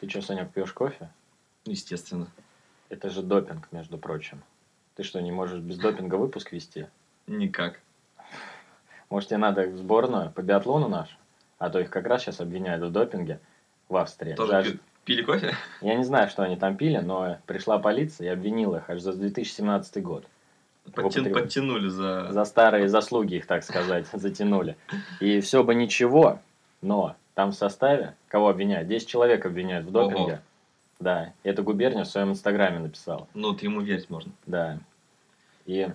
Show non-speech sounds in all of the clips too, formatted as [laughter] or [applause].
Ты что, Санек, пьешь кофе? Естественно. Это же допинг, между прочим. Ты что, не можешь без допинга выпуск вести? Никак. Может, тебе надо в сборную по биатлону наш? А то их как раз сейчас обвиняют в допинге в Австрии. Тоже Даже- пи- пили кофе? Я не знаю, что они там пили, но пришла полиция и обвинила их аж за 2017 год. Подтя- употреб- Подтянули за... За старые заслуги их, так сказать, [laughs] затянули. И все бы ничего, но там в составе, кого обвиняют? 10 человек обвиняют в допинге. Ого. Да, это губерния в своем инстаграме написал. Ну, вот ему верить можно. Да. И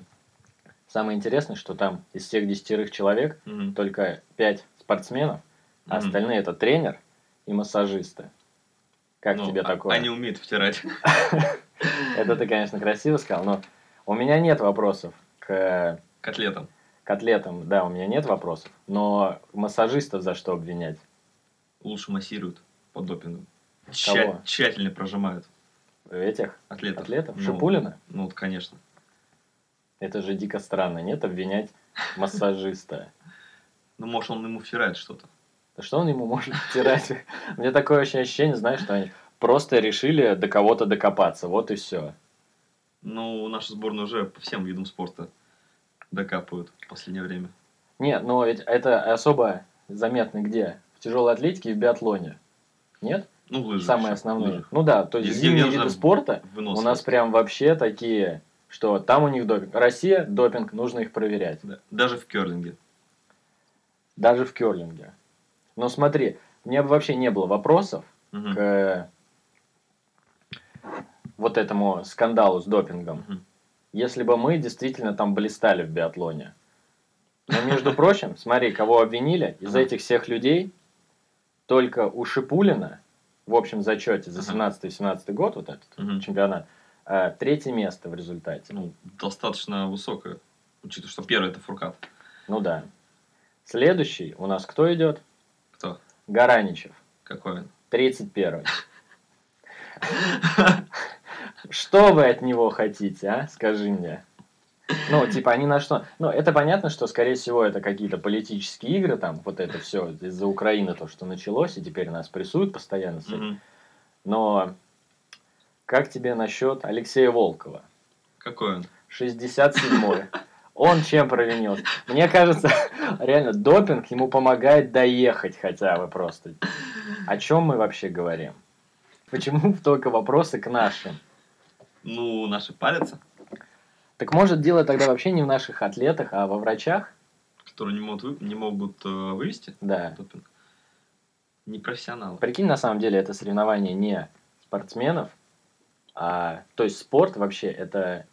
самое интересное, что там из всех десятерых человек Мгм. только 5 спортсменов, а Мгм. остальные это тренер и массажисты. Как Ну, тебе а- такое? Они умеют втирать. [laughs] Это ты, конечно, красиво сказал, но у меня нет вопросов к Котлетом. котлетам. Да, у меня нет вопросов, но массажистов за что обвинять? Лучше массируют под допингом. Тща- Тщательно прожимают Этих атлетов. атлетов? Ну, Шипулина? Ну, вот, конечно. Это же дико странно, нет, обвинять массажиста. [laughs] Ну, может, он ему втирает что-то. Да что он ему может втирать? [laughs] Мне такое очень ощущение, знаешь, что они просто решили до кого-то докопаться, вот и все. Ну, наша сборная уже по всем видам спорта докапывают в последнее время. Нет, но ведь это особо заметно где? Тяжелой атлетике и в биатлоне. Нет? Ну, ещё, в основные. лыжах. Ну да, то есть Везде зимние виды спорта у нас прям вообще такие, что там у них допинг. Россия, допинг, нужно их проверять. Да. Даже в керлинге. Даже в керлинге. Но смотри, у меня бы вообще не было вопросов Мгм. к вот этому скандалу с допингом, Мгм. если бы мы действительно там блистали в биатлоне. Но, между прочим, смотри, кого обвинили, из этих всех людей только у Шипулина в общем зачете за Ага. 17-17 год, вот этот Мгм. чемпионат, э, третье место в результате. Ну, достаточно высокое, учитывая, что первый это Фуркат. Ну да. Следующий у нас кто идет? Кто? Гараничев. Какой он? 31 [laughs] Что вы от него хотите, а? Скажи мне. Ну, типа, они на что? Ну, это понятно, что, скорее всего, это какие-то политические игры, там, вот это все из-за Украины, то, что началось, и теперь нас прессуют постоянно. Мгм. Но как тебе насчет Алексея Волкова? Какой он? 67-й. Он чем провинился? Мне кажется, [laughs] реально, допинг ему помогает доехать хотя бы просто. О чем мы вообще говорим? Почему только вопросы к нашим? Ну, наши палятся, Так может дело тогда вообще не в наших атлетах, а во врачах? которые не могут, вы- не могут э, вывести Да. допинг. Непрофессионалы. Прикинь, на самом деле это соревнование не спортсменов, а то есть спорт вообще это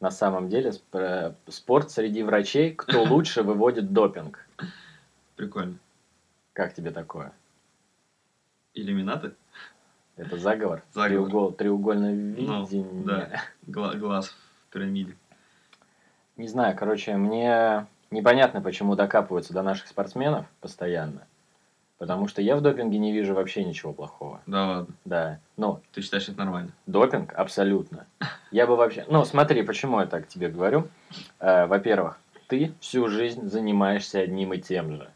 на самом деле э, спорт среди врачей, кто [laughs] лучше выводит допинг. Прикольно. Как тебе такое? Иллюминаты? Это заговор? Заговор. Треугол- треугольное Ну, видение. да. Гла- глаз в пирамиде. Не знаю, короче, мне непонятно, почему докапываются до наших спортсменов постоянно. Потому что я в допинге не вижу вообще ничего плохого. Да ладно. Да. Ну, Ты считаешь это нормально? допинг абсолютно. Я бы вообще... Ну, смотри, почему я так тебе говорю. Э, Во-первых, ты всю жизнь занимаешься одним и тем же.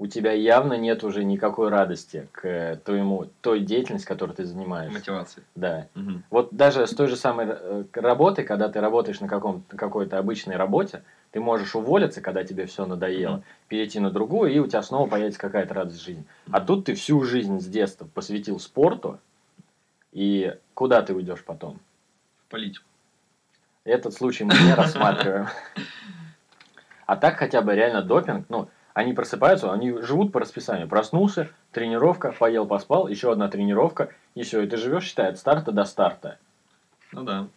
У тебя явно нет уже никакой радости к э, твоему, той деятельности, которой ты занимаешься. Мотивации. Да. Мгм. Вот даже с той же самой э, работы, когда ты работаешь на каком какой-то обычной работе, ты можешь уволиться, когда тебе все надоело, Мгм. перейти на другую, и у тебя снова появится какая-то радость жизни. А тут ты всю жизнь с детства посвятил спорту, и куда ты уйдешь потом? В политику. Этот случай мы не рассматриваем. [laughs] А так хотя бы реально допинг, ну, они просыпаются, они живут по расписанию. Проснулся, тренировка, поел, поспал, еще одна тренировка, и все, и ты живешь, считай, от старта до старта. Ну да.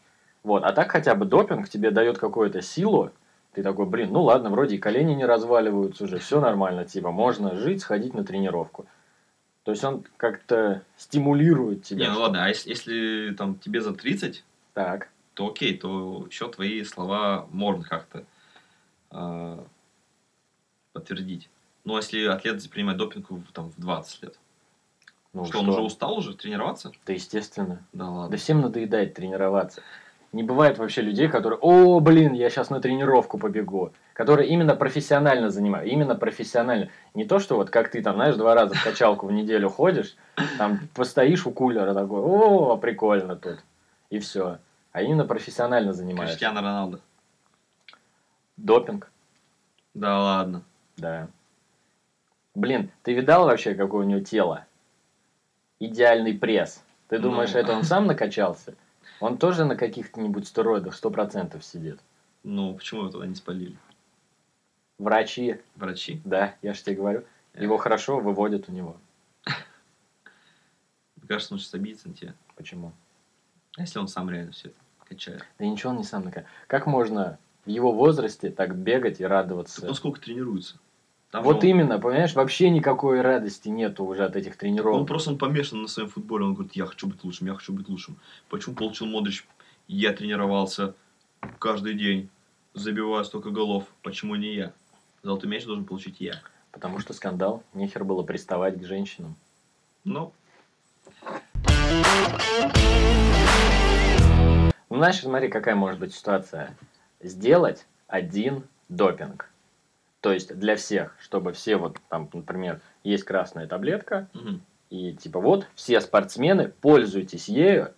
Вот, а так хотя бы допинг тебе дает какую-то силу. Ты такой, блин, ну ладно, вроде и колени не разваливаются уже, все нормально, типа, можно жить, сходить на тренировку. То есть он как-то стимулирует тебя. Не, ну ладно, а если, если там тебе за 30, Так, то окей, то еще твои слова можно как-то а, подтвердить. Но если атлет принимает допинг в, там, в 20 лет, ну что, он уже устал уже тренироваться? Да естественно. Да Да ладно. всем надоедает тренироваться. Не бывает вообще людей, которые, о, блин, я сейчас на тренировку побегу. Которые именно профессионально занимают, именно профессионально. Не то, что вот как ты там, знаешь, два раза в качалку в неделю ходишь, там постоишь у кулера такой, о, прикольно тут. И все. А именно профессионально занимаешься. Криштиано Роналдо. Допинг, Да ладно. Да. Блин, ты видал вообще, какое у него тело? Идеальный пресс. Ты Ну. думаешь, это он сам накачался? Он тоже на каких-нибудь стероидах 100% сидит. Ну, почему его туда не спалили? Врачи, Врачи. да, я же тебе говорю, его хорошо выводят у него. [laughs] Мне кажется, он сейчас обидится на тебя. Почему? А если он сам реально все это качает? Да ничего он не сам накачал. Как можно в его возрасте так бегать и радоваться? Так он сколько тренируется? Там Вот он, именно, понимаешь, вообще никакой радости нету уже от этих Он тренировок. просто он помешан на своем футболе. Он говорит, я хочу быть лучшим, я хочу быть лучшим. Почему получил Модрич? Я тренировался каждый день, забиваю столько голов. Почему не я? Золотой мяч должен получить я. Потому что скандал, нехер было приставать к женщинам. Ну, Ну, знаешь, смотри, какая может быть ситуация. Сделать один допинг. То есть для всех, чтобы все вот там, например, есть красная таблетка, мгм. и типа вот все спортсмены, пользуйтесь ею,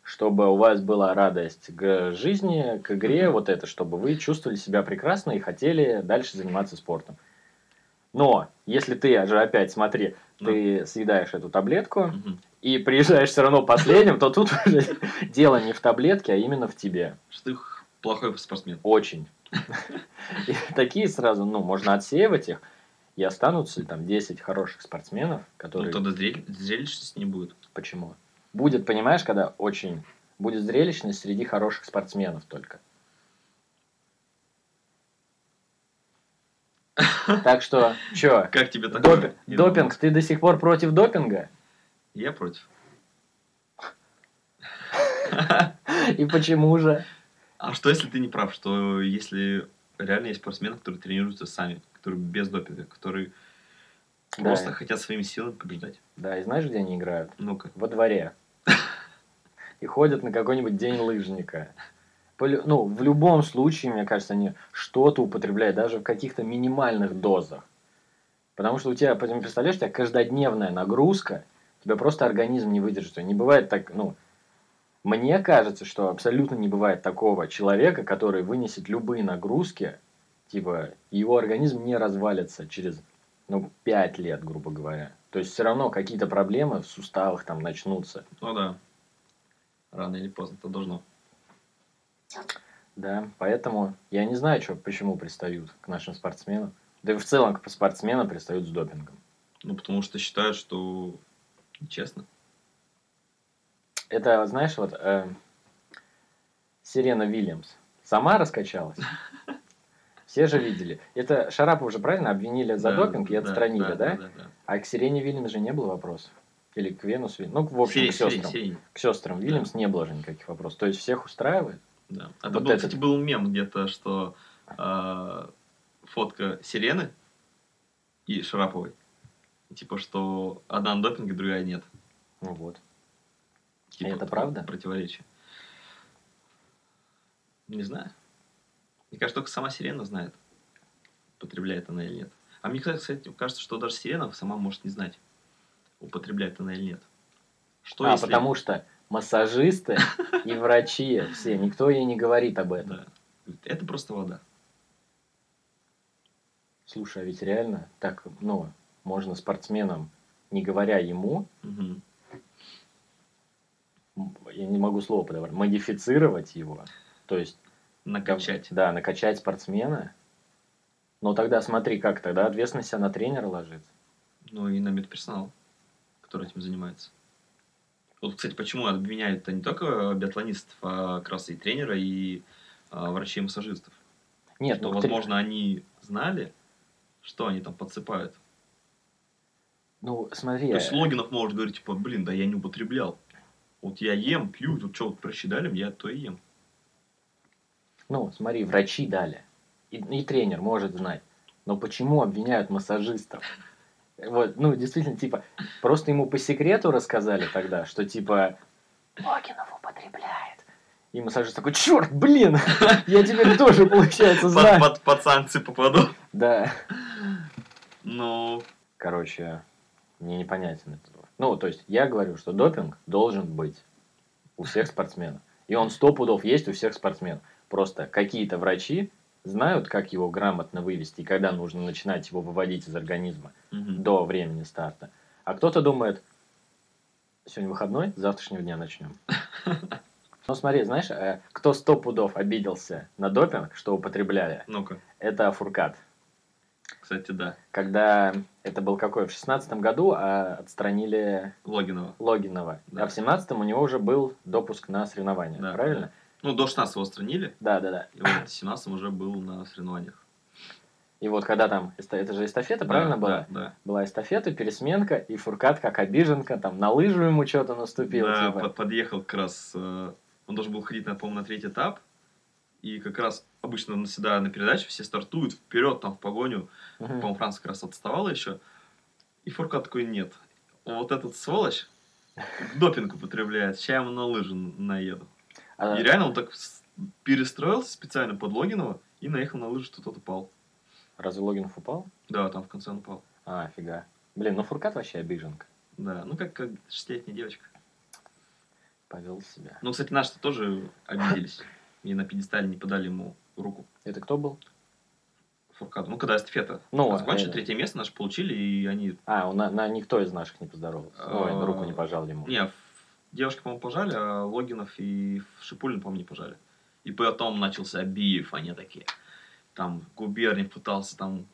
чтобы у вас была радость к жизни, к игре, вот это, чтобы вы чувствовали себя прекрасно и хотели дальше заниматься спортом. Но если ты же опять, смотри, ты съедаешь эту таблетку Мгм. и приезжаешь все равно последним, то тут уже [laughs] дело не в таблетке, а именно в тебе. Что ты плохой спортсмен. Очень. И такие сразу, ну, можно отсеивать их, и останутся там 10 хороших спортсменов, Ну, которые... тогда зрель- зрелищности не будет. Почему? Будет, понимаешь, когда очень... Будет зрелищность среди хороших спортсменов только. Так что, чё? Как тебе такое? Допинг, допинг, ты до сих пор против допинга? Я против. [laughs] И почему же? А что если ты не прав, что если реально есть спортсмены, которые тренируются сами, которые без допинга, которые Да. просто хотят своими силами побеждать? Да, и знаешь, где они играют? Ну-ка. Во дворе. И ходят на какой-нибудь день лыжника. Ну, в любом случае, мне кажется, они что-то употребляют, даже в каких-то минимальных дозах. Потому что у тебя, потом представляешь, у тебя каждодневная нагрузка, у тебя просто организм не выдержит. Не бывает так, ну, мне кажется, что абсолютно не бывает такого человека, который вынесет любые нагрузки, типа, его организм не развалится через, ну, 5 лет, грубо говоря. То есть все равно какие-то проблемы в суставах там начнутся. Ну да. Рано или поздно это должно. Да, поэтому я не знаю, что, почему пристают к нашим спортсменам. Да и в целом к спортсменам пристают с допингом. Ну, потому что считают, что честно. Это, знаешь, вот э, Сирена Вильямс сама раскачалась. Все же видели. Это Шарапов уже правильно обвинили за Да, допинг и отстранили, да? да, да. А к Сирене Вильямс же не было вопросов. Или к Венусу. Ну, в общем, Сирень, к сестрам. сирень. К сестрам Вильямс не было же никаких вопросов. То есть всех устраивает? Да. А Вот был, этот. кстати, был мем где-то, что а, фотка Сирены и Шараповой. Типа, что одна на допинге, другая нет. Ну вот. Типа, это правда? Противоречие. Не знаю. Мне кажется, только сама Сирена знает, употребляет она или нет. А мне, кстати, кажется, что даже Сирена сама может не знать, употребляет она или нет. Что а, если... потому что массажисты [laughs] и врачи все, никто ей не говорит об этом. Да. Это просто вода. Слушай, а ведь реально так, ну, можно спортсменам, не говоря ему, Мгм. Я не могу слово подобрать, модифицировать его. То есть, Накачать. да, накачать спортсмена. Но тогда смотри, как тогда ответственность на тренера ложится. Ну и на медперсонал, который этим занимается. Вот, кстати, почему обвиняют-то не только биатлонистов, а как раз и тренера, и а, врачей и массажистов. Нет, Что, ну, возможно, они знали, что они там подсыпают. ну смотри, То есть э, Логинов может говорить, типа, блин, да я не употреблял. Вот я ем, пью, тут что, вот врачи дали, я то и ем. ну смотри, врачи дали. И, и тренер может знать. Но почему обвиняют массажистов? Вот, ну, действительно, типа, просто ему по секрету рассказали тогда, что, типа, Логинов употребляет. И массажист такой, черт, блин, я теперь тоже, получается, Под, знаю. под, под санкции попаду. Да. Ну, Короче, мне непонятен этот вопрос. Ну, то есть, я говорю, что допинг должен быть у всех спортсменов. И он сто пудов есть у всех спортсменов. Просто какие-то врачи знают, как его грамотно вывести и когда нужно начинать его выводить из организма мгм. до времени старта. А кто-то думает, сегодня выходной, с завтрашнего дня начнем. [laughs] Ну смотри, знаешь, э, кто сто пудов обиделся на допинг, что употребляли, ну-ка, это Фуркат. Кстати, да. Когда это был какой? В шестнадцатом году а отстранили Логинова. Логинова. Да. А в семнадцатом у него уже был допуск на соревнования, Да, правильно? Ну, до 16 его отстранили, Да, да, да. и вот в 17 уже был на соревнованиях. И вот когда там, это же эстафета, правильно да, была? Да, да. Была эстафета, пересменка, и Фуркат как обиженка, там на лыжу ему что-то наступил. Да, типа. под- подъехал как раз, э, он должен был ходить, на, по-моему, на третий этап, и как раз обычно на всегда на передаче все стартуют вперед, там, в погоню, Мгм. по-моему, Франция как раз отставала еще, и Фурка такой, нет, вот этот сволочь допинг употребляет, сейчас ему на лыжи наеду. А- И реально он так перестроился специально под Логинова и наехал на лыжи, что тот упал. Разве Логинов упал? Да, там в конце он упал. А, фига. Блин, ну Фуркат вообще обиженка. Да, ну как, как шестилетняя девочка. Повел себя. Ну, кстати, наши тоже обиделись. [laughs] И на пьедестале не подали ему руку. Это кто был? Фуркаду. Ну, когда эстафета Ну, закончили, э, третье место наши получили, и они... А, он на, на никто из наших не поздоровался. Ой, А, руку не пожал ему. Не, девушки, по-моему, пожали, а Логинов и Шипулин, по-моему, не пожали. И потом начался Абиев, они такие. Там Губерниев пытался там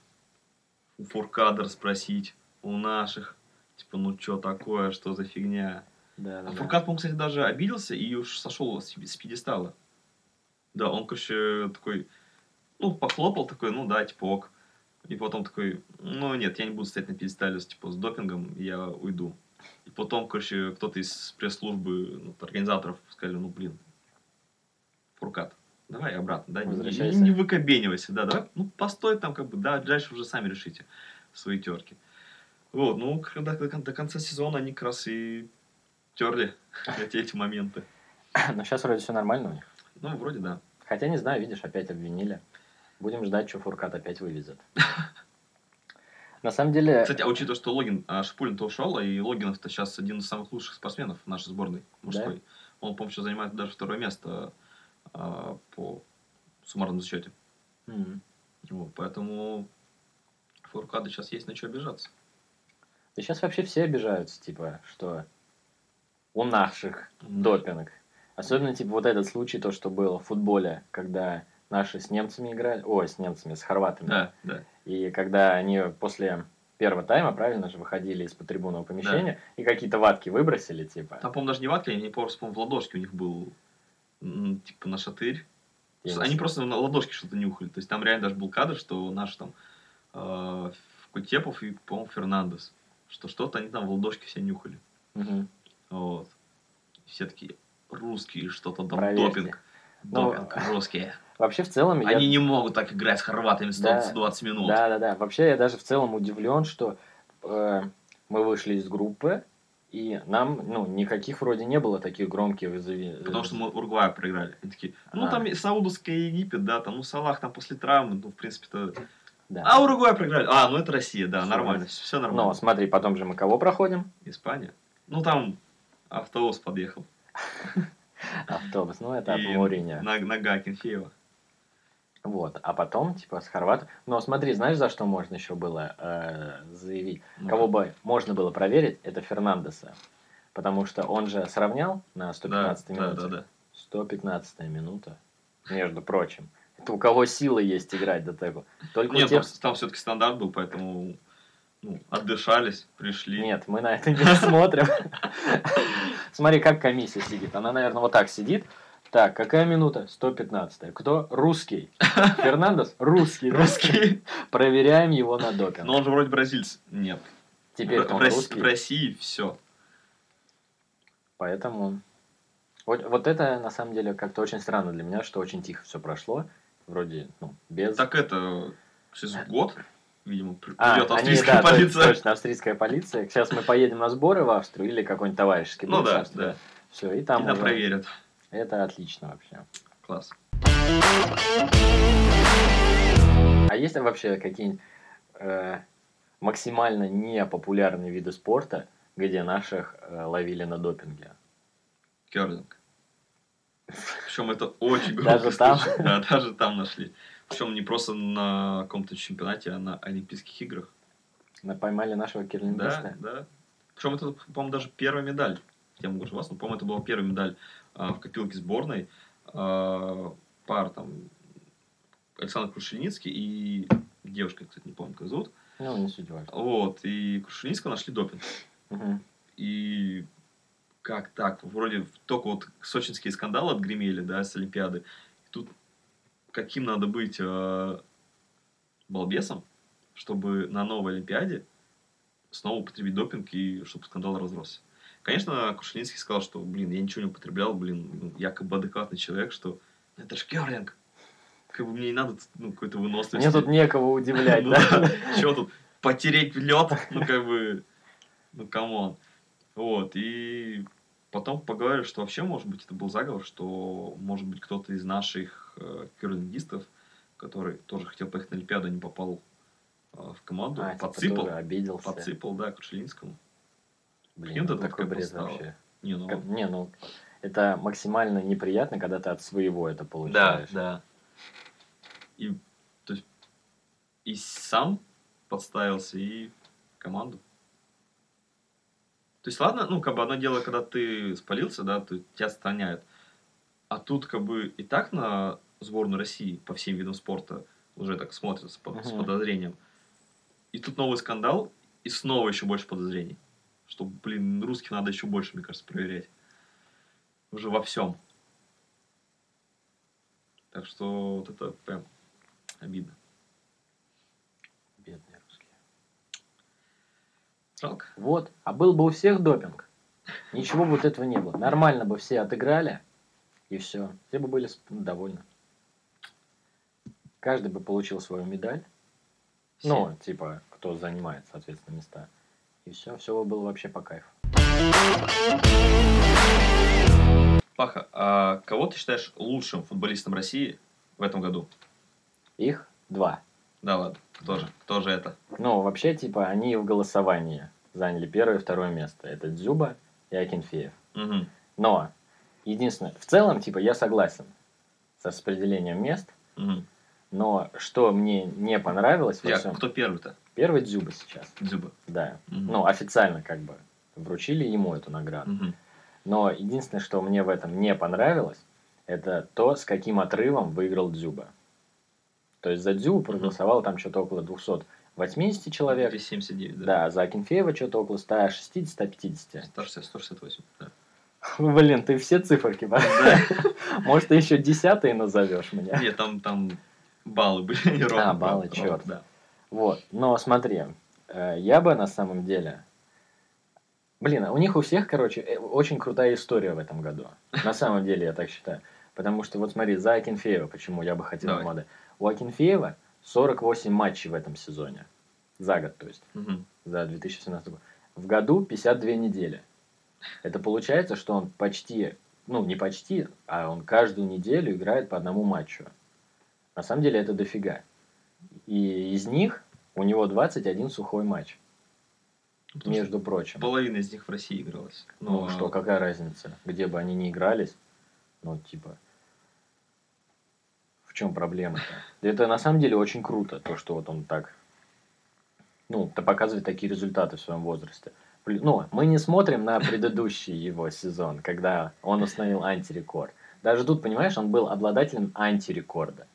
у Фуркада спросить, у наших. Типа, ну что такое, что за фигня? Да, да, А да. Фуркат, по-моему, кстати, даже обиделся и уж сошел с, с пьедестала. Да, он, короче, такой, ну, похлопал такой, ну да, типа ок. И потом такой, ну нет, я не буду стоять на пьедестале типа, с допингом, я уйду. И потом, короче, кто-то из пресс-службы, ну, организаторов сказали, ну, блин, Фуркат, давай обратно, да, не, не, выкобенивайся, да, давай, ну, постой там, как бы, да, дальше уже сами решите свои терки. Вот, ну, когда до, до конца сезона они как раз и терли [laughs] эти, эти моменты. Но сейчас вроде все нормально у них. Ну, вроде да. Хотя, не знаю, видишь, опять обвинили. Будем ждать, что Фуркат опять вывезет. [laughs] На самом деле... Кстати, а учитывая, что Логин, а Шипулин-то ушел, и Логинов-то сейчас один из самых лучших спортсменов нашей сборной мужской. Он, по-моему, сейчас занимает даже второе место а, по суммарному зачете. М. Вот, поэтому Фуркада сейчас есть на что обижаться. Да сейчас вообще все обижаются, типа, что у наших М. допинг. Особенно, типа, вот этот случай, то, что было в футболе, когда наши с немцами играли, ой, с немцами, с хорватами. Да, да. И когда они после первого тайма, правильно же, выходили из-под трибунного помещения и какие-то ватки выбросили, типа. Там, по-моему, даже не ватки, они по-моему, в ладошке у них был, типа, на шатырь. Они просто на ладошке что-то нюхали. То есть там реально даже был кадр, что наш там э, Кутепов и, по-моему, Фернандес. Что что-то они там в ладошке все нюхали. Мгм. Вот. Все такие русские, что-то там Проверьте. допинг. Ну, Допинг, русские. Вообще, в целом, я... Они не могут так играть с хорватами Да. 120 минут. Да, да, да. Вообще я даже в целом удивлен, что э, мы вышли из группы, и нам, ну, никаких вроде не было таких громких вызови- Потому что мы Уругваю проиграли. Они такие, ну А. там Саудовская Египет, да, там, ну Салах там после травмы, ну в принципе-то... Да. А Уругвай проиграли. А, ну это Россия, да, Всё. нормально, все нормально. Но смотри, потом же мы кого проходим? Испания. Ну там автобус подъехал. [laughs] Автобус, ну это на- Нога Кенфеева. Вот, а потом, типа, с Хорват. Но смотри, знаешь, за что можно еще было э, заявить? Ну, Кого бы можно было проверить, это Фернандеса. Потому что он же сравнял на да, 115 да, минуте. да, да. 115 минута, между прочим. Это у кого силы есть играть до того. Только Нет, тех... там, там все-таки стандарт был, поэтому ну, отдышались, пришли. Нет, мы на это не [laughs] смотрим. [laughs] Смотри, как комиссия сидит. Она, наверное, вот так сидит. Так, какая минута? 115. Кто? Русский. [laughs] Фернандес? Русский. Русские. Проверяем его на допинг. Но он же вроде бразильц. Нет. Теперь он русский. в России все. Поэтому... Вот, вот это, на самом деле, как-то очень странно для меня, что очень тихо все прошло. Вроде, ну, без... Так это, через год, видимо, при- А, придет они, австрийская да, полиция. Точно, австрийская полиция. Сейчас мы поедем на сборы в Австрию или какой-нибудь товарищеский Ну да, да. Все, и И там там уже проверят. Это отлично вообще. Класс. А есть ли вообще какие-нибудь э, максимально непопулярные виды спорта, где наших э, ловили на допинге? Керлинг. Причем это очень [laughs] Даже громко там? Да, даже там нашли. Причем не просто на каком-то чемпионате, а на Олимпийских играх. Мы поймали нашего Да, кирлингиста? да. Причем это, по-моему, даже первая медаль. Я могу ошибаться, но, по-моему, это была первая медаль а, в копилке сборной. А, пар там Александр Крушельницкий и девушка, кстати, не помню, как зовут. Ну, не суть важно. Вот, и Крушельницкого нашли допинг. И как так? Вроде только вот сочинские скандалы отгремели, да, с Олимпиады. И тут каким надо быть э, балбесом, чтобы на новой Олимпиаде снова употребить допинг и чтобы скандал разросся. Конечно, Крушельницкий сказал, что, блин, я ничего не употреблял, блин, якобы адекватный человек, что «Ну, это ж керлинг. Как бы мне не надо ну, какой-то выносливости. Мне тут некого удивлять, [laughs] Ну да? Чего тут? Потереть лед? Ну, как бы, ну, come on. Вот, и потом поговорили, что вообще, может быть, это был заговор, что, может быть, кто-то из наших э, керлингистов, который тоже хотел поехать на Олимпиаду, не попал э, в команду, А, типа подсыпал, тоже обиделся. подсыпал, да, Крушельницкому. Блин, ну такой бред стало. вообще. Не, ну, Как- Не, ну, это максимально неприятно, когда ты от своего это получаешь. да. И, то есть, и сам подставился, и команду. То есть, ладно, ну, как бы одно дело, когда ты спалился, да, то тебя отстраняют. А тут, как бы, и так на сборную России по всем видам спорта уже так смотрят с, под- с подозрением. И тут новый скандал, и снова еще больше подозрений. Что, блин, русских надо еще больше, мне кажется, проверять. Уже во всем. Так что вот это прям обидно. Бедные русские. Жалко. Вот, а был бы у всех допинг, ничего бы вот этого не было. Нормально бы все отыграли, и все. Все бы были сп- довольны. Каждый бы получил свою медаль. Все. Ну, типа, кто занимает, соответственно, места. И все, все бы было вообще по кайфу. Паха, а кого ты считаешь лучшим футболистом России в этом году? Их два. Да ладно, кто же? Кто же это? Ну, вообще, типа, они в голосовании заняли первое и второе место. Это Дзюба и Акинфеев. Мгм. Но, единственное, в целом, типа, я согласен с распределением мест, Мгм. но что мне не понравилось Я- всем, кто первый-то? первый Дзюба сейчас, Дзюба. да. Мгм. Ну, официально как бы вручили ему эту награду. Мгм. Но единственное, что мне в этом не понравилось, это то, с каким отрывом выиграл Дзюба. То есть за Дзюбу проголосовало там что-то около 280 человек, 279, да. да, за Акинфеева что-то около 160-150. 160, 168, да. [laughs] Блин, ты все циферки, ба- [laughs] Может, ты еще десятые назовешь мне? Нет, там, там баллы были, не ровно. А, баллы, ровно, чёрт. Да. Вот, но смотри, э, я бы на самом деле... Блин, а у них у всех, короче, э, очень крутая история в этом году. На самом деле, я так считаю. Потому что, вот смотри, за Акинфеева, почему я бы хотел Давай. моды. У Акинфеева 48 матчей в этом сезоне. За год, то есть, Мгм. за 2017 год. В году 52 недели. Это получается, что он почти, ну, не почти, а он каждую неделю играет по одному матчу. На самом деле это дофига. И из них у него 21 сухой матч, Потому между прочим. Половина из них в России игралась. Ну а что, какая разница? Где бы они ни игрались, ну, типа, чем проблема-то? Это на самом деле очень круто, то, что вот он так, ну, то показывает такие результаты в своем возрасте. Ну, мы не смотрим на предыдущий его сезон, когда он установил антирекорд. Даже тут, понимаешь, он был обладателем антирекорда.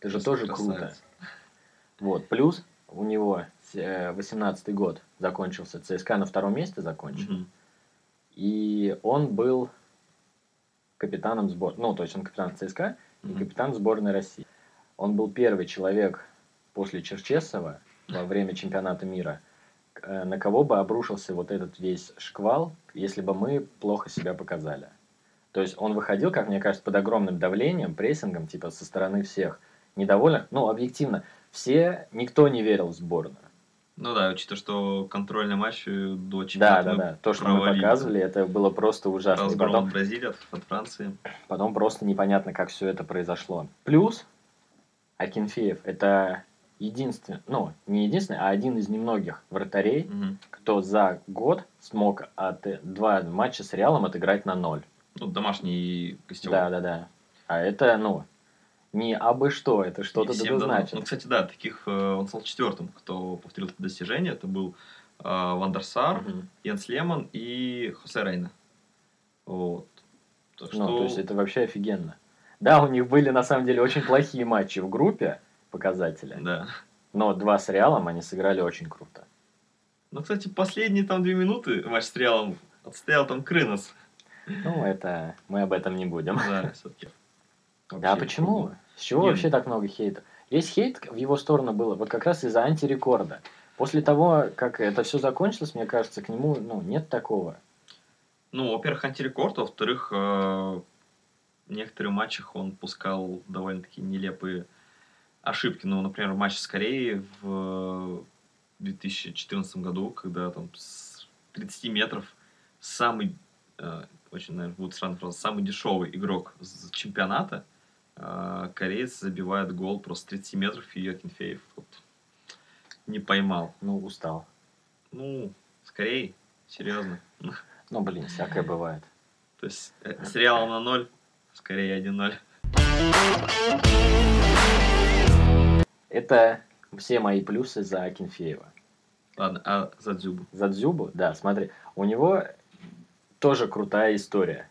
Это же тоже круто. Вот, плюс у него 18 год закончился, ЦСКА на втором месте закончил. И он был капитаном сборной. Ну, то есть он капитан ЦСКА и капитан сборной России. Он был первый человек после Черчесова во время чемпионата мира, э, на кого бы обрушился вот этот весь шквал, если бы мы плохо себя показали. То есть он выходил, как мне кажется, под огромным давлением, прессингом, типа со стороны всех недовольных. Ну, объективно, все, никто не верил в сборную. Ну да, учитывая, что контрольный матч э, до Да, чемпионата да, мы да. То, что мы провалили. показывали, это было просто ужасно. Разгром потом, от Бразилии, от, от Франции. потом просто непонятно, как все это произошло. Плюс Акинфеев это единственный, ну, не единственный, а один из немногих вратарей, Мгм. кто за год смог от два матча с Реалом отыграть на ноль. Ну, домашний гостевой. Да, да, да. А это, ну, не абы что, это что-то значит. Ну, кстати, да, таких э, он стал четвертым, кто повторил это достижение. Это был э, Вандерсар, Мгм. Йенс Лемон и Хосе Рейна. Вот. Так что... Ну, то есть это вообще офигенно. Да, у них были на самом деле очень плохие матчи в группе, показатели. Да. Но два с Реалом они сыграли очень круто. Ну, кстати, последние там две минуты матч с Реалом отстоял там Крынос. Ну, это мы об этом не будем. Да, все-таки. Да, почему? С чего Не, вообще так много хейта? Весь хейт в его сторону было вот как раз из-за антирекорда. После того, как это все закончилось, мне кажется, к нему ну, нет такого. Ну, во-первых, антирекорд, во-вторых, э, в некоторых матчах он пускал довольно-таки нелепые ошибки. Ну, например, матч с Кореей в 2014 году, когда там с 30 метров самый, э, очень, наверное, будет странная фраза, самый дешевый игрок чемпионата, кореец забивает гол просто с 30 метров, и Акинфеев вот не поймал. Ну, устал. Ну, скорее, серьезно. Ну, блин, всякое бывает. То есть э, с Реалом на 0, скорее 1-0. Это все мои плюсы за Акинфеева. Ладно, а за Дзюбу? За Дзюбу, да, смотри, у него тоже крутая история.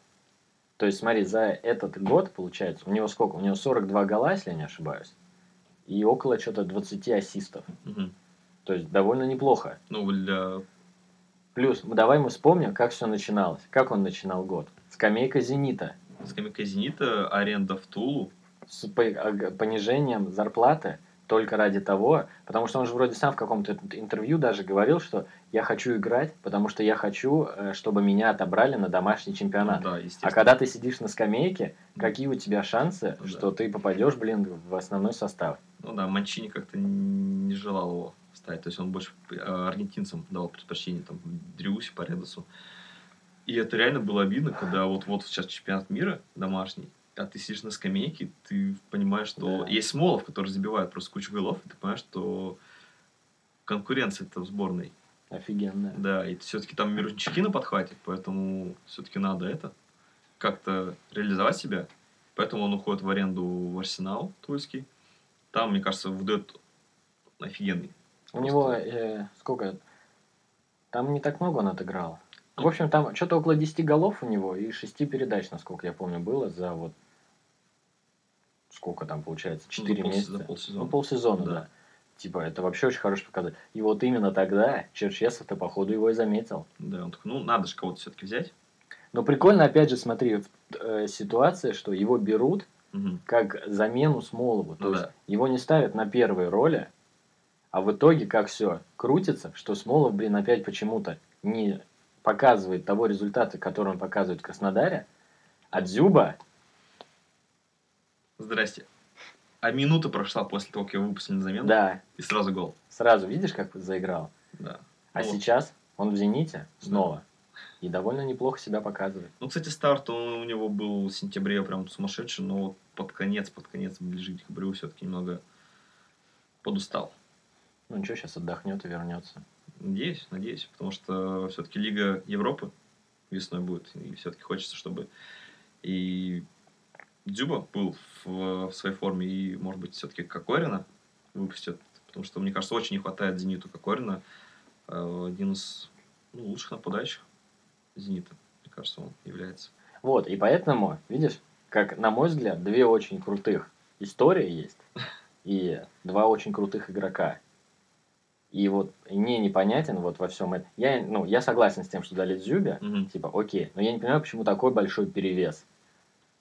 То есть, смотри, за этот год, получается, у него сколько? У него 42 гола, если я не ошибаюсь, и около что-то 20 ассистов. Мгм. То есть, довольно неплохо. Ну, для... Плюс, давай мы вспомним, как все начиналось. Как он начинал год? Скамейка «Зенита». Скамейка Зенита, аренда в Тулу. С ог- понижением зарплаты только ради того, потому что он же вроде сам в каком-то интервью даже говорил, что я хочу играть, потому что я хочу, э, чтобы меня отобрали на домашний чемпионат. Да, А когда ты сидишь на скамейке, какие у тебя шансы, Ну да. что ты попадешь, блин, в основной состав? Ну да, Манчини как-то не желал его ставить. То есть он больше э, аргентинцам давал предпочтение, там, Дрюсе, Паредосу. И это реально было обидно, когда вот-вот сейчас чемпионат мира домашний, а ты сидишь на скамейке, ты понимаешь, что Да. есть Смолов, который забивает просто кучу голов, и ты понимаешь, что конкуренция-то в сборной. Офигенно. Да, и все-таки там мирнички на подхвате, поэтому все-таки надо это как-то реализовать себя. Поэтому он уходит в аренду в Арсенал Тульский. Там, мне кажется, выдает офигенный. У него э, сколько? Там не так много он отыграл. В общем, там что-то около 10 голов у него и 6 передач, насколько я помню, было за вот сколько там получается? 4 За полс- месяца. полсезона. Ну, полсезона, да. Да. Типа, это вообще очень хороший показатель. И вот именно тогда Черчесов-то, походу, его и заметил. Да, он такой, ну, надо же кого-то все-таки взять. Но прикольно, опять же, смотри, э, ситуация, что его берут Мгм. как замену Смолову. То Ну есть да. его не ставят на первые роли, а в итоге как все крутится, что Смолов, блин, опять почему-то не показывает того результата, который он показывает в Краснодаре, а Дзюба, Здрасте. А минута прошла после того, как его выпустили на замену, да, и сразу гол. сразу видишь, как заиграл. Да. А Ну, сейчас он в «Зените» снова. И довольно неплохо себя показывает. Ну, кстати, старт он у него был в сентябре прям сумасшедший, но вот под конец, под конец, ближе к декабрю все-таки немного подустал. Ну ничего, сейчас отдохнет и вернется. Надеюсь, надеюсь, потому что все-таки Лига Европы весной будет, и все-таки хочется, чтобы и Дзюба был в, в своей форме, и, может быть, все-таки Кокорина выпустят, потому что, мне кажется, очень не хватает Зениту Кокорина, Э, один из ну, лучших нападающих Зенита, мне кажется, он является. Вот, и поэтому, видишь, как, на мой взгляд, две очень крутых истории есть, и два очень крутых игрока. И вот мне непонятен вот во всем этом. Я, ну, я согласен с тем, что дали Дзюбе, Мгм. типа, окей, но я не понимаю, почему такой большой перевес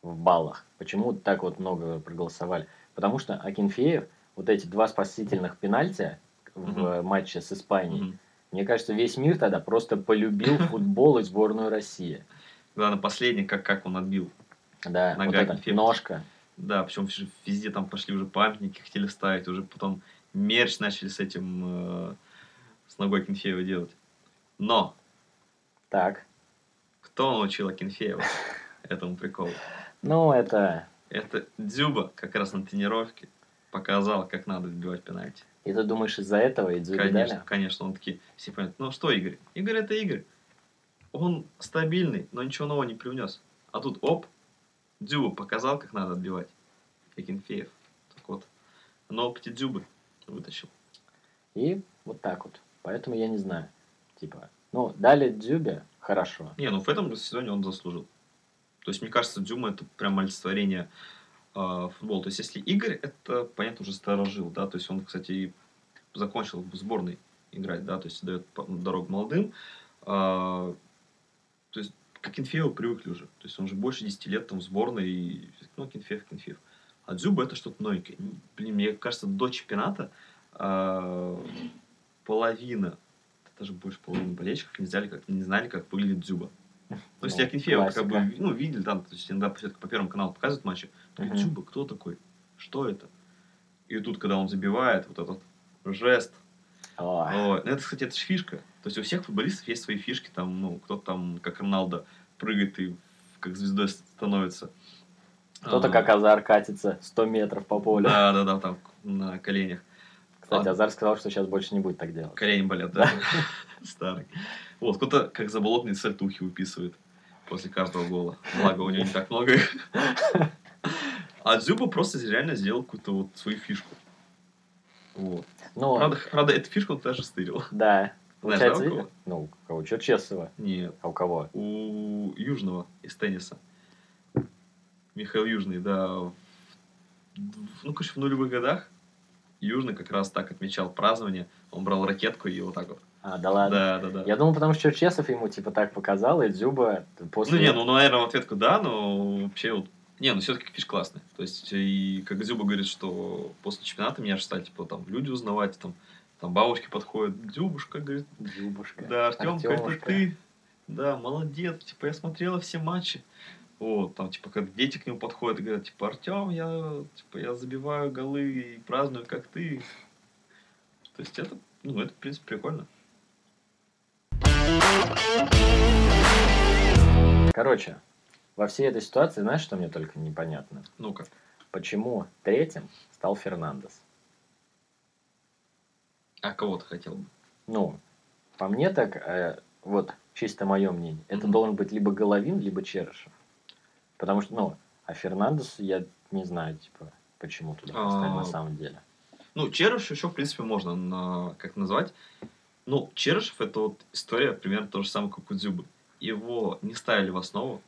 в баллах. Почему так вот много проголосовали. Потому что Акинфеев, вот эти два спасительных пенальти в матче с Испанией, Мгм. мне кажется, весь мир тогда просто полюбил [laughs] футбол и сборную России. Главное, последний, как, как он отбил. Да, вот Нога эта Акинфеева. ножка. Да, причем везде там пошли уже памятники, хотели ставить, уже потом мерч начали с этим э, с ногой Кенфеева делать. Но Так. кто научил Акинфеева этому приколу? Ну, это... Это Дзюба как раз на тренировке показал, как надо отбивать пенальти. И ты думаешь, из-за этого и Дзюби Конечно, дали? конечно, он такие, все понимают, ну что Игорь? Игорь это Игорь. Он стабильный, но ничего нового не привнес. А тут оп, Дзюба показал, как надо отбивать. Акинфеев. Так вот, на опыте Дзюбы вытащил. И вот так вот. Поэтому я не знаю. Типа, ну, дали Дзюбе, хорошо. Не, ну в этом сезоне он заслужил. То есть, мне кажется, Дзюма это прям олицетворение э, футбола. То есть, если Игорь, это, понятно, уже старожил, да, то есть он, кстати, закончил в сборной играть, да, то есть дает дорогу молодым. А, то есть, к Акинфееву привыкли уже. То есть, он уже больше 10 лет там в сборной, и, ну, Акинфеев, Акинфеев. А Дзюба это что-то новенькое. Блин, мне кажется, до чемпионата а, половина, даже больше половины болельщиков не знали, как, не знали, как выглядит Дзюба. То есть Ну, я Акинфеева как бы, ну, видели там, то есть иногда по, по первому каналу показывают матчи. Дзюба, кто такой? Что это? И тут, когда он забивает, вот этот жест. Ой, ну, это, кстати, это же фишка. То есть у всех футболистов есть свои фишки, там, ну, кто-то там, как Роналдо, прыгает и как звездой становится. кто-то А, как Азар катится 100 метров по полю. Да, да, да, там на коленях. Кстати, А- Азар сказал, что сейчас больше не будет так делать. Колени болят, да. [laughs] Старый. Вот, кто-то как заболотный сальтухи выписывает после каждого гола. Благо, у него не так много их. А Дзюба просто реально сделал какую-то вот свою фишку. Вот. Ну, Правда, правда, эту фишку он даже стырил. да. Знаешь, Получается, да, у кого? Ну, у кого? Черчесова. Нет, А у кого? у Южного из тенниса. Михаил Южный, да. Ну, короче, в нулевых годах Южный как раз так отмечал празднование. Он брал ракетку и вот так вот. А, да ладно. Да, да, да. Я думал, потому что Черчесов ему типа так показал, и Дзюба после... Ну, не, ну, наверное, в ответку да, но вообще вот... Не, ну, все-таки фиш классный. То есть, и как Дзюба говорит, что после чемпионата меня же стали, типа, там, люди узнавать, там, там бабушки подходят, Дзюбушка, говорит, Дзюбушка. да, Артем, это Артёмушка. ты, да, молодец, типа, я смотрела все матчи. Вот, там, типа, когда дети к нему подходят и говорят, типа, Артем, я, типа, я забиваю голы и праздную, как ты. То есть, это, ну, это, в принципе, прикольно. Короче, во всей этой ситуации, знаешь, что мне только непонятно? Ну-ка. Почему третьим стал Фернандес? А кого ты хотел бы? Ну, по мне так, э, вот чисто мое мнение, это Мгм. должен быть либо Головин, либо Черышев. Потому что, ну, а Фернандес, я не знаю, типа, почему туда поставили на А, самом деле. Ну, Черышев еще, в принципе, можно на, как назвать. Ну, Черышев это вот история примерно то же самое, как у Дзюбы. Его не ставили в основу.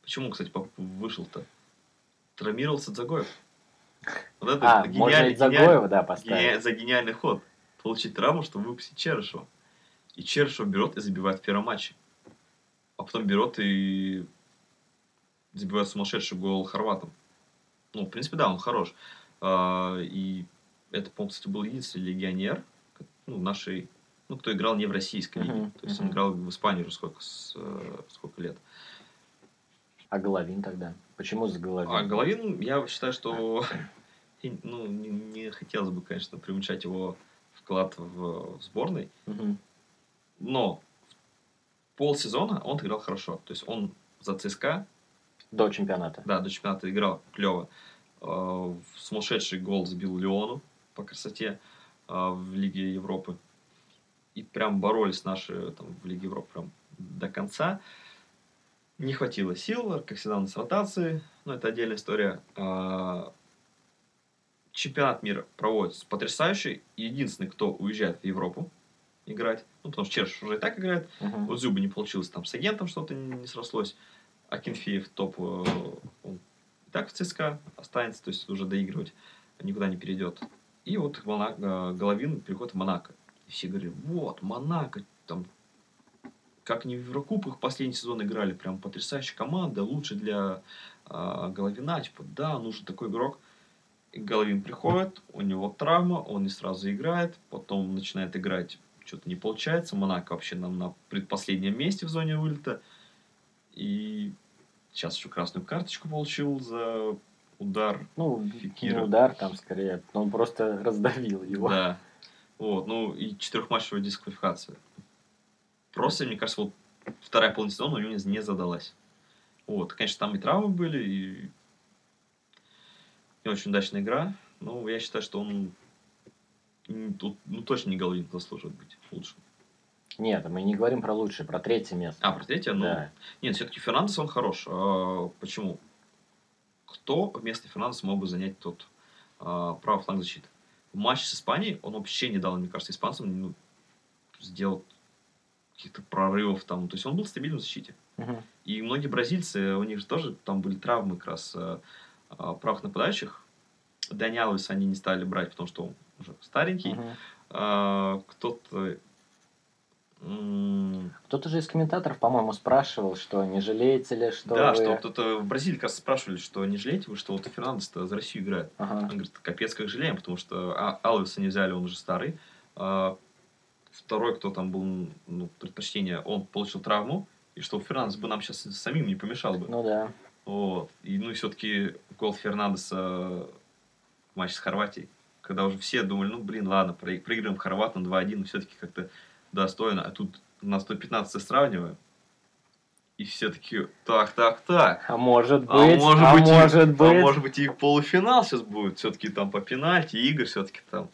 Почему, кстати, вышел-то? Травмировался Дзагоев. Вот это А, можно гениальный, и Загоева, гениальный- да, поставить. за гениальный ход. Получить травму, чтобы выпустить Черышева. И Черышев берет и забивает в первом матче. А потом берет и забивает сумасшедший гол хорватам. Ну, в принципе, да, он хорош. А, и это, по-моему, кстати, был единственный легионер ну, нашей, ну, кто играл не в российской лиге. Мгм, То есть он мгм. играл в Испании уже сколько, с, э, сколько лет. А Головин тогда? Почему с Головин? А Головин, я считаю, что [laughs] ну, не, не хотелось бы, конечно, преуменьшать его вклад в, в сборной, Мгм. но полсезона он играл хорошо. То есть он за ЦСКА, До чемпионата. да, до чемпионата играл клево. Э, Сумасшедший гол забил Леону по красоте э, в Лиге Европы. И прям боролись наши там, в Лиге Европы прям до конца. Не хватило сил, как всегда, на ротации. Но это отдельная история. А, Чемпионат мира проводится потрясающий. Единственный, кто уезжает в Европу играть. Ну, потому что Черш уже и так играет. Мгм. У Зюба не получилось, там с агентом что-то не, не срослось. А Кенфеев топ, э, он и так в ЦСКА останется, то есть уже доигрывать никуда не перейдет. И вот Мона- э, Головин переходит в Монако. Все говорят, вот, Монако, там, как они в Еврокубках последний сезон играли, прям потрясающая команда, лучше для э, Головина, типа, да, нужен такой игрок. И Головин приходит, у него травма, он не сразу играет, потом начинает играть, что-то не получается. Монако вообще нам на предпоследнем месте в зоне вылета. И сейчас еще красную карточку получил за удар. Ну, Фикира. не удар там скорее. Он просто раздавил его. Да. Вот, ну и четырехматчевая дисквалификация. Просто, мне кажется, вот вторая половина сезона у него не, задалась. Вот, конечно, там и травмы были, и не очень удачная игра. Но я считаю, что он тут ну, точно не Головин заслуживает быть лучшим. Нет, мы не говорим про лучшее, про третье место. А, про третье? Ну, Да. нет, все-таки Фернандес, он хорош. А, почему? Кто вместо Фернандеса мог бы занять тот а, правый фланг защиты? В матче с Испанией он вообще не дал, мне кажется, испанцам ну, сделать каких-то прорывов там. То есть он был в защите. Мгм. И многие бразильцы, у них же тоже там были травмы как раз э, а, правых нападающих. Дани Алвеса они не стали брать, потому что он уже старенький. А, кто-то... Кто-то же из комментаторов, по-моему, спрашивал, что не жалеете ли, что да, вы... что кто-то в Бразилии как раз спрашивали, что не жалеете вы, что вот Фернандес-то за Россию играет. Он Ага. говорит, капец, как жалеем, потому что а, Алвеса не взяли, он уже старый. А, второй, кто там был, ну, предпочтение, он получил травму, и что Фернандес бы нам сейчас самим не помешал бы. Ну да. Вот. И, ну и все-таки гол Фернандеса в матче с Хорватией, когда уже все думали, ну блин, ладно, прои- проиграем Хорватам 2-1, но все-таки как-то достойно. А тут на 115 сравниваем, и все таки так, так, так. А может быть, А может а быть, и- может а быть. может быть и полуфинал сейчас будет. Все-таки там по пенальти, Игорь все-таки там.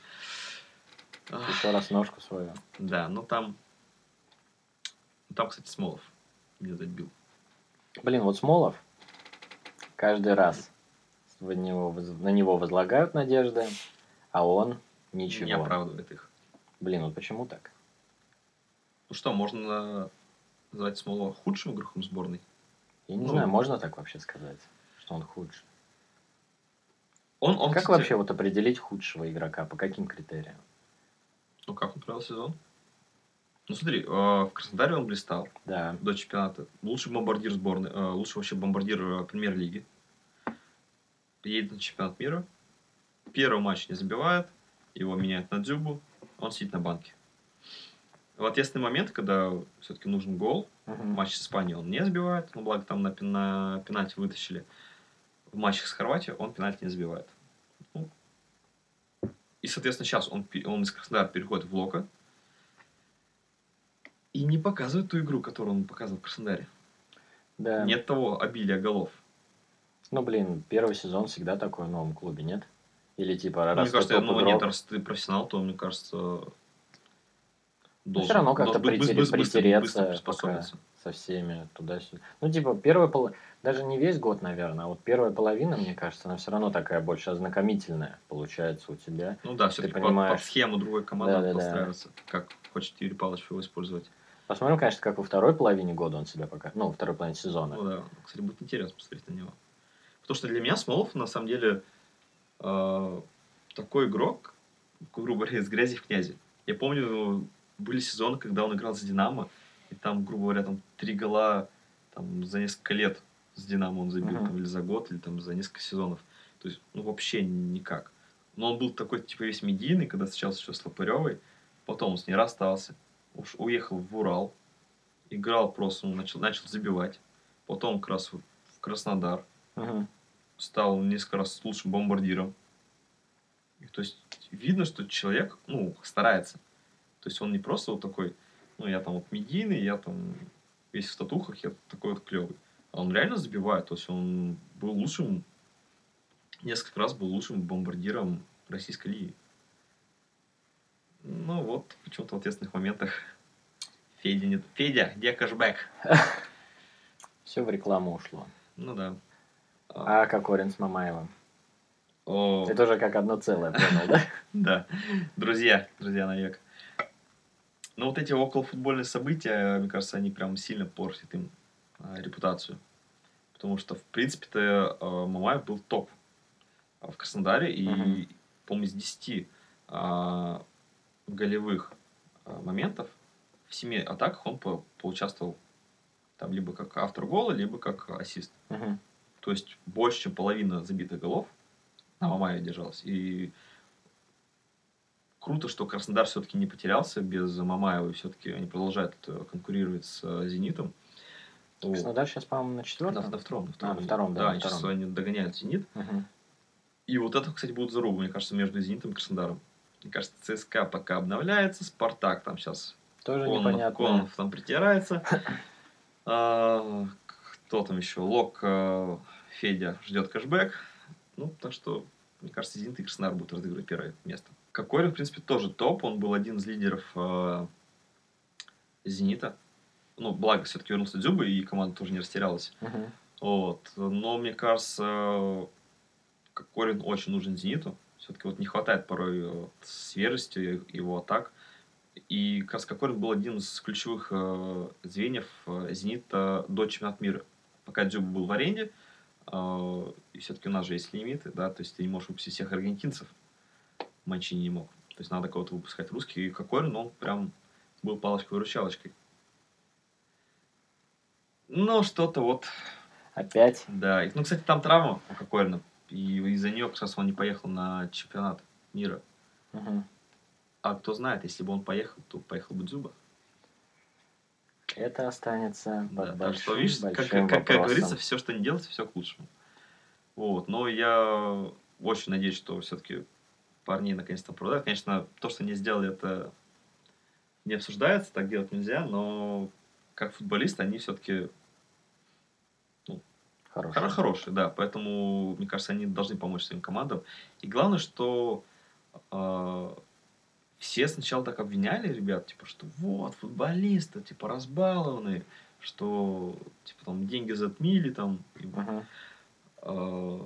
Еще раз ножку свою. Да, ну там... Там, кстати, Смолов не забил. Блин, вот Смолов каждый раз в него на него возлагают надежды, а он ничего. Не оправдывает их. Блин, вот почему так? Ну что, можно назвать Смолова худшим игроком сборной? Я не Ну. знаю, можно так вообще сказать, что он худший? Он, он как кстати, вообще вот определить худшего игрока? По каким критериям? Ну, как он провел сезон? Ну, смотри, э, в Краснодаре он блистал Да. до чемпионата. Лучший бомбардир сборной, э, лучший вообще бомбардир э, премьер-лиги. Едет на чемпионат мира. Первый матч не забивает, его меняют на Дзюбу, он сидит на банке. В ответственный момент, когда все-таки нужен гол, Мгм. матче с Испанией он не забивает, ну, благо там на, пен- на пенальти вытащили. В матчах с Хорватией он пенальти не забивает. Ну, и, соответственно, сейчас он, он из Краснодара переходит в Лока и не показывает ту игру, которую он показывал в Краснодаре. Да. Нет того обилия голов. Ну, блин, первый сезон всегда такой в новом клубе, нет? Или типа, Ну, раз мне кажется, ну, нет, раз ты профессионал, то, мне кажется, должен, все равно как-то быстро- быстро- быстро притереться приспособиться. со всеми туда-сюда. Ну, типа, первая половина, даже не весь год, наверное, а вот первая половина, мне кажется, она все равно такая больше ознакомительная получается у тебя. Ну да, все-таки под, понимаешь. под схему другой команды надо Да-да-да. подстраиваться, как хочет Юрий Павлович его использовать. Посмотрим, конечно, как во второй половине года он себя пока, ну, во второй половине сезона. Ну да, кстати, будет интересно посмотреть на него. Потому что для меня Смолов, на самом деле, э, такой игрок, грубо говоря, из грязи в князи. Я помню, были сезоны, когда он играл за Динамо, и там, грубо говоря, там три гола там, за несколько лет с Динамо он забил, Мгм. там, или за год, или там за несколько сезонов. То есть, ну, вообще никак. Но он был такой, типа, весь медийный, когда встречался еще с Лопыревой, потом он с ней расстался, уж уехал в Урал, играл просто, ну, начал, начал забивать. Потом как раз в Краснодар Мгм. стал несколько раз лучшим бомбардиром. И, то есть видно, что человек, ну, старается. То есть он не просто вот такой, ну, я там вот медийный, я там весь в татухах, я такой вот клевый. А он реально забивает. То есть он был лучшим, несколько раз был лучшим бомбардиром российской лиги. Ну вот, почему-то в ответственных моментах [laughs] Федя нет. Федя, где кэшбэк? [laughs] Все в рекламу ушло. Ну да. А Кокорин с Мамаевым. О, Это уже как одно целое, понял, да? [laughs] Да, друзья, друзья навек. Но вот эти околофутбольные события, мне кажется, они прям сильно портят им а, репутацию. Потому что, в принципе-то, а, Мамаев был топ а, в Краснодаре. И, Мгм. по-моему, из 10 а, голевых а, моментов в 7 атаках он по- поучаствовал там либо как автор гола, либо как ассист. Мгм. То есть больше, чем половина забитых голов на Мамаеве держалась. И круто, что Краснодар все-таки не потерялся без Мамаева. И все-таки они продолжают э, конкурировать с э, Зенитом. Краснодар сейчас, по-моему, на На, четвертом. на втором. На втором, на втором, да, да. на сейчас втором. они догоняют Зенит. Мгм. И вот это, кстати, будет заруба, мне кажется, между Зенитом и Краснодаром. Мне кажется, ЦСКА пока обновляется, Спартак там сейчас Тоже Конов, непонятно. Конов там притирается. А, Кто там еще? Лок, э, Федя ждет кэшбэк. Ну, так что, мне кажется, Зенит и Краснодар будут разыгрывать первое место. Кокорин, в принципе, тоже топ. Он был один из лидеров э, Зенита. Ну, благо, все-таки вернулся Дзюба, и команда тоже не растерялась. Мгм. Вот. Но мне кажется, Кокорин очень нужен Зениту. Все-таки вот не хватает порой э, вот свежести его атак. И как раз Кокорин был один из ключевых э, звеньев э, Зенита до чемпионата мира. Пока Дзюба был в аренде, э, и все-таки у нас же есть лимиты, да, то есть ты не можешь выпустить всех аргентинцев. Манчини не мог. То есть надо кого-то выпускать русский. И Кокорин, он прям был палочкой-выручалочкой. Но что-то вот Опять. да, и, ну, кстати, там травма у Кокорина, и из-за нее как раз он не поехал на чемпионат мира. Мгм. А кто знает, если бы он поехал, то поехал бы Дзюба. Это останется Да, под так что, большим, видишь, как, как- как вопросом. говорится, все, что не делается, все к лучшему. Вот, но я очень надеюсь, что все-таки парней наконец-то продают. Конечно, то, что не сделали, это не обсуждается, так делать нельзя, но как футболисты они все-таки Хороший. Хоро- Хорошие, да. Поэтому, мне кажется, они должны помочь своим командам. И главное, что э, все сначала так обвиняли ребят, типа, что вот, футболисты, типа, разбалованные, что, типа, там, деньги затмили, там. и, Мгм. э,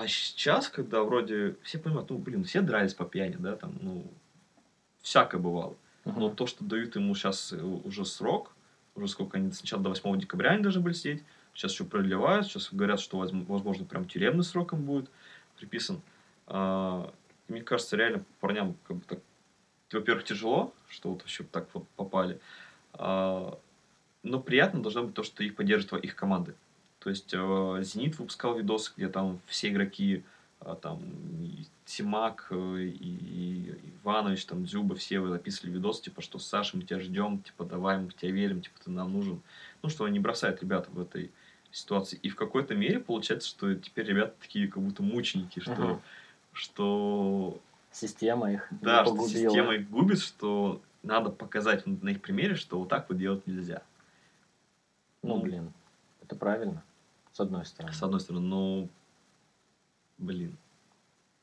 а сейчас, когда вроде все понимают, ну, блин, все дрались по пьяни, да, там, ну, всякое бывало. Мгм. Но то, что дают ему сейчас уже срок, уже сколько они, сначала до 8 декабря они должны были сидеть, сейчас еще продлевают, сейчас говорят, что, возм- возможно, прям тюремный срок им будет приписан. А, мне кажется, реально парням как бы так, во-первых, тяжело, что вот вообще так вот попали, А, но приятно должно быть то, что их поддерживают их команды. То есть э, Зенит выпускал видосы, где там все игроки, а, там и Тимак, э, и, Иванович, там Дзюба, все вы записывали видос, типа, что Саша, мы тебя ждем, типа, давай, мы в тебя верим, типа, ты нам нужен. Ну, что они бросают ребята в этой ситуации. И в какой-то мере получается, что теперь ребята такие как будто мученики, что, Мгм. что Система их да, что система их губит, что надо показать на их примере, что вот так вот делать нельзя. Ну, блин, это правильно, с одной стороны. С одной стороны, ну, блин,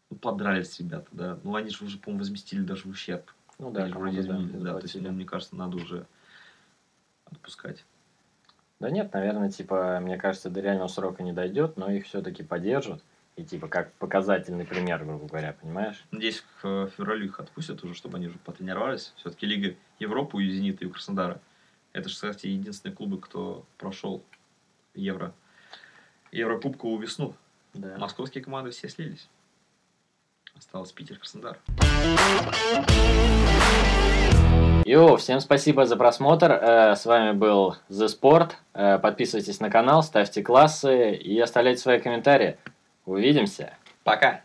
ну, подрались ребята, да. Ну, они же уже, по-моему, возместили даже ущерб. Ну да, кому-то, вроде да, изменили, да. То есть, ну, мне кажется, надо уже отпускать. Да нет, наверное, типа, мне кажется, до реального срока не дойдет, но их все-таки поддержат. И типа, как показательный пример, грубо говоря, понимаешь? Надеюсь, к э, февралю их отпустят уже, чтобы они уже потренировались. Все-таки Лига Европу и Зенита, и у Краснодара. Это же, кстати, единственные клубы, кто прошел Евро. Еврокубковую весну. Да. Московские команды все слились. Осталось Питер, Краснодар. Йоу, всем спасибо за просмотр. Э, С вами был The Sport. Э, Подписывайтесь на канал, ставьте классы и оставляйте свои комментарии. Увидимся. Пока!